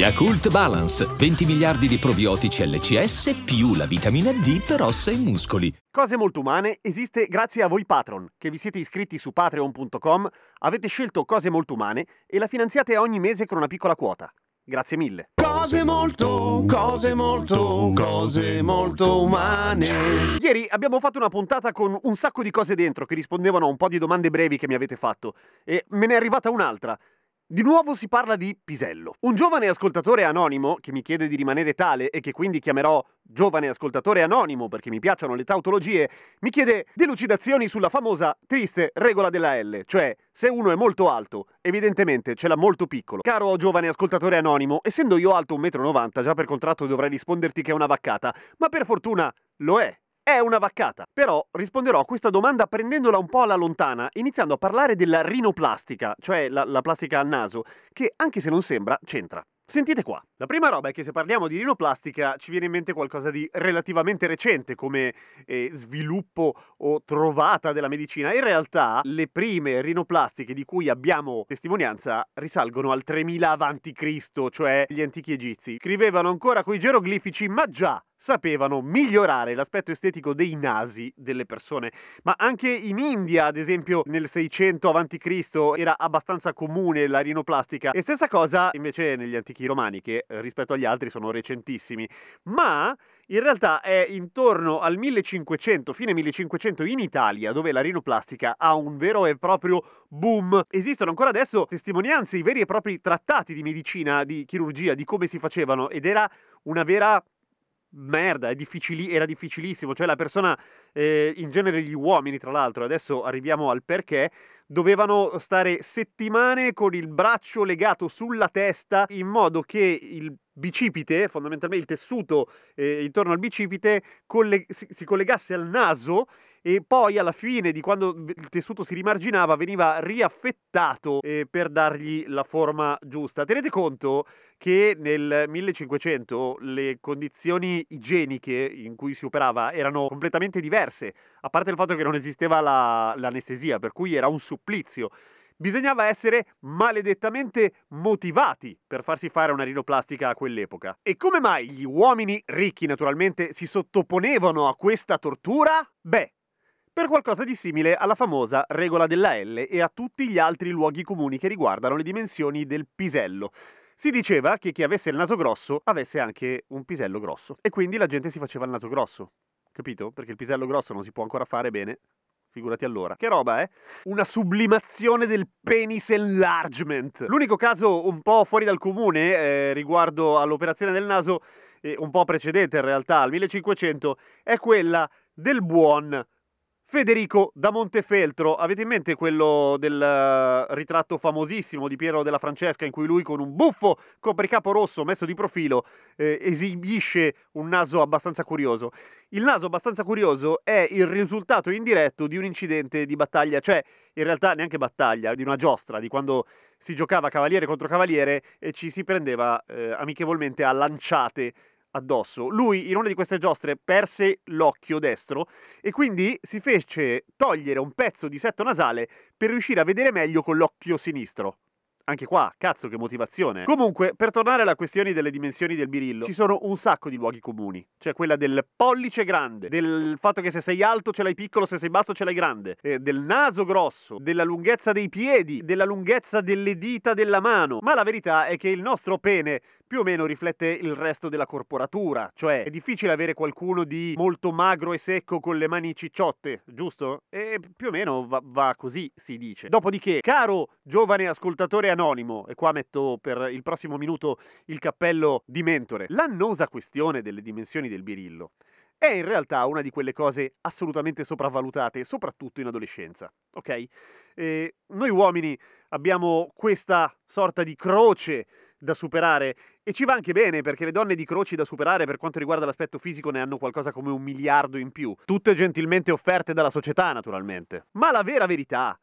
Yakult Balance, 20 miliardi di probiotici LCS più la vitamina D per ossa e muscoli. Cose molto umane esiste grazie a voi patron, che vi siete iscritti su patreon.com, avete scelto Cose molto umane e la finanziate ogni mese con una piccola quota. Grazie mille. Cose molto, cose molto, cose molto umane. Ieri abbiamo fatto una puntata con un sacco di cose dentro che rispondevano a un po' di domande brevi che mi avete fatto e me ne è arrivata un'altra. Di nuovo si parla di pisello. Un giovane ascoltatore anonimo, che mi chiede di rimanere tale e che quindi chiamerò giovane ascoltatore anonimo perché mi piacciono le tautologie, mi chiede delucidazioni sulla famosa triste regola della L, cioè se uno è molto alto, evidentemente ce l'ha molto piccolo. Caro giovane ascoltatore anonimo, essendo io alto 1,90 m, già per contratto dovrei risponderti che è una vaccata, ma per fortuna lo è è una vaccata. Però risponderò a questa domanda prendendola un po' alla lontana, iniziando a parlare della rinoplastica, cioè la, la plastica al naso, che anche se non sembra, c'entra. Sentite qua. La prima roba è che se parliamo di rinoplastica ci viene in mente qualcosa di relativamente recente come eh, sviluppo o trovata della medicina. In realtà le prime rinoplastiche di cui abbiamo testimonianza risalgono al 3000 a.C., cioè gli antichi egizi. Scrivevano ancora coi geroglifici, ma già sapevano migliorare l'aspetto estetico dei nasi delle persone. Ma anche in India, ad esempio, nel 600 a.C. era abbastanza comune la rinoplastica. E stessa cosa invece negli antichi romani, che eh, rispetto agli altri sono recentissimi. Ma in realtà è intorno al 1500, fine 1500 in Italia, dove la rinoplastica ha un vero e proprio boom. Esistono ancora adesso testimonianze, i veri e propri trattati di medicina, di chirurgia, di come si facevano, ed era una vera merda, difficili- era difficilissimo, cioè la persona, eh, in genere gli uomini tra l'altro, adesso arriviamo al perché, dovevano stare settimane con il braccio legato sulla testa in modo che il bicipite, fondamentalmente il tessuto eh, intorno al bicipite, si, si, collegasse al naso e poi alla fine di quando il tessuto si rimarginava veniva riaffettato eh, per dargli la forma giusta. Tenete conto che nel 1500 le condizioni igieniche in cui si operava erano completamente diverse, a parte il fatto che non esisteva la, l'anestesia, per cui era un supplizio bisognava essere maledettamente motivati per farsi fare una rinoplastica a quell'epoca. E come mai gli uomini ricchi naturalmente si sottoponevano a questa tortura? Beh, per qualcosa di simile alla famosa regola della L e a tutti gli altri luoghi comuni che riguardano le dimensioni del pisello. Si diceva che chi avesse il naso grosso avesse anche un pisello grosso e quindi la gente si faceva il naso grosso. Capito? Perché il pisello grosso non si può ancora fare bene, Figurati allora. Che roba, eh? Una sublimazione del penis enlargement. L'unico caso un po' fuori dal comune eh, riguardo all'operazione del naso, eh, un po' precedente in realtà, al 1500, è quella del buon Federico da Montefeltro, avete in mente quello del uh, ritratto famosissimo di Piero della Francesca in cui lui con un buffo copricapo rosso messo di profilo eh, esibisce un naso abbastanza curioso? Il naso abbastanza curioso è il risultato indiretto di un incidente di battaglia, cioè in realtà neanche battaglia, di una giostra, di quando si giocava cavaliere contro cavaliere e ci si prendeva eh, amichevolmente a lanciate addosso. Lui in una di queste giostre perse l'occhio destro e quindi si fece togliere un pezzo di setto nasale per riuscire a vedere meglio con l'occhio sinistro. Anche qua, cazzo che motivazione. Comunque, per tornare alla questione delle dimensioni del birillo, ci sono un sacco di luoghi comuni. Cioè quella del pollice grande, del fatto che se sei alto ce l'hai piccolo, se sei basso ce l'hai grande, eh, del naso grosso, della lunghezza dei piedi, della lunghezza delle dita della mano. Ma la verità è che il nostro pene più o meno riflette il resto della corporatura, cioè è difficile avere qualcuno di molto magro e secco con le mani cicciotte, giusto? E più o meno va, va così, si dice. Dopodiché, caro giovane ascoltatore anonimo, e qua metto per il prossimo minuto il cappello di mentore, l'annosa questione delle dimensioni del birillo è in realtà una di quelle cose assolutamente sopravvalutate, soprattutto in adolescenza, ok? E noi uomini abbiamo questa sorta di croce da superare e ci va anche bene perché le donne di croci da superare per quanto riguarda l'aspetto fisico ne hanno qualcosa come un miliardo in più, tutte gentilmente offerte dalla società naturalmente. Ma la vera verità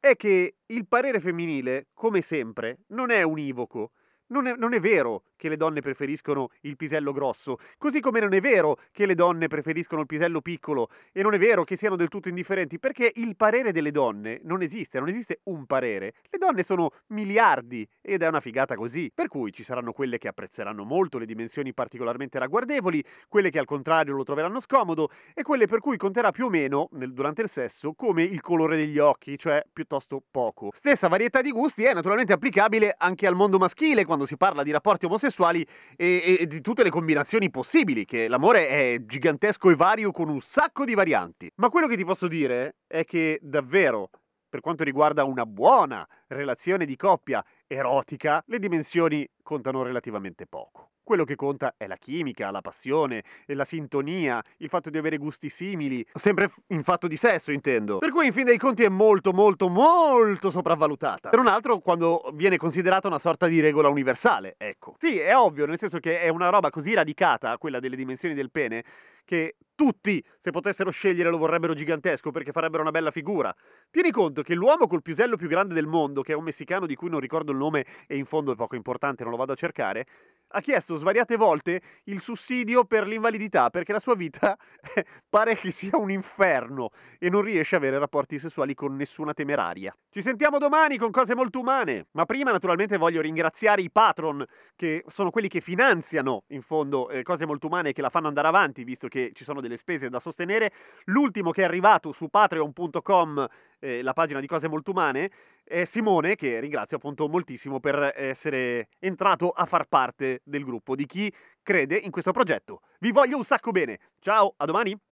è che il parere femminile, come sempre, non è univoco. Non è, non è, vero che le donne preferiscono il pisello grosso, così come non è vero che le donne preferiscono il pisello piccolo e non è vero che siano del tutto indifferenti, perché il parere delle donne non esiste, non esiste un parere. Le donne sono miliardi ed è una figata così. Per cui ci saranno quelle che apprezzeranno molto le dimensioni particolarmente ragguardevoli, quelle che al contrario lo troveranno scomodo e quelle per cui conterà più o meno, nel, durante il sesso, come il colore degli occhi, cioè piuttosto poco. Stessa varietà di gusti è naturalmente applicabile anche al mondo maschile quando si parla di rapporti omosessuali e, e, di tutte le combinazioni possibili, che l'amore è gigantesco e vario con un sacco di varianti. Ma quello che ti posso dire è che davvero, per quanto riguarda una buona relazione di coppia erotica, le dimensioni contano relativamente poco. Quello che conta è la chimica, la passione, la sintonia, il fatto di avere gusti simili, sempre in fatto di sesso intendo. Per cui in fin dei conti è molto molto molto sopravvalutata. Per un altro quando viene considerata una sorta di regola universale, ecco. Sì, è ovvio, nel senso che è una roba così radicata, quella delle dimensioni del pene, che tutti, se potessero scegliere, lo vorrebbero gigantesco perché farebbero una bella figura. Tieni conto che l'uomo col pisello più grande del mondo, che è un messicano di cui non ricordo il nome e in fondo è poco importante, non lo vado a cercare, ha chiesto svariate volte il sussidio per l'invalidità perché la sua vita pare che sia un inferno e non riesce a avere rapporti sessuali con nessuna temeraria. Ci sentiamo domani con cose molto umane, ma prima naturalmente voglio ringraziare i patron che sono quelli che finanziano in fondo eh, cose molto umane e che la fanno andare avanti visto che ci sono delle spese da sostenere. L'ultimo che è arrivato su patreon.com eh, la pagina di Cose Molto Umane, è Simone, che ringrazio appunto moltissimo per essere entrato a far parte del gruppo di chi crede in questo progetto. Vi voglio un sacco bene. Ciao, a domani!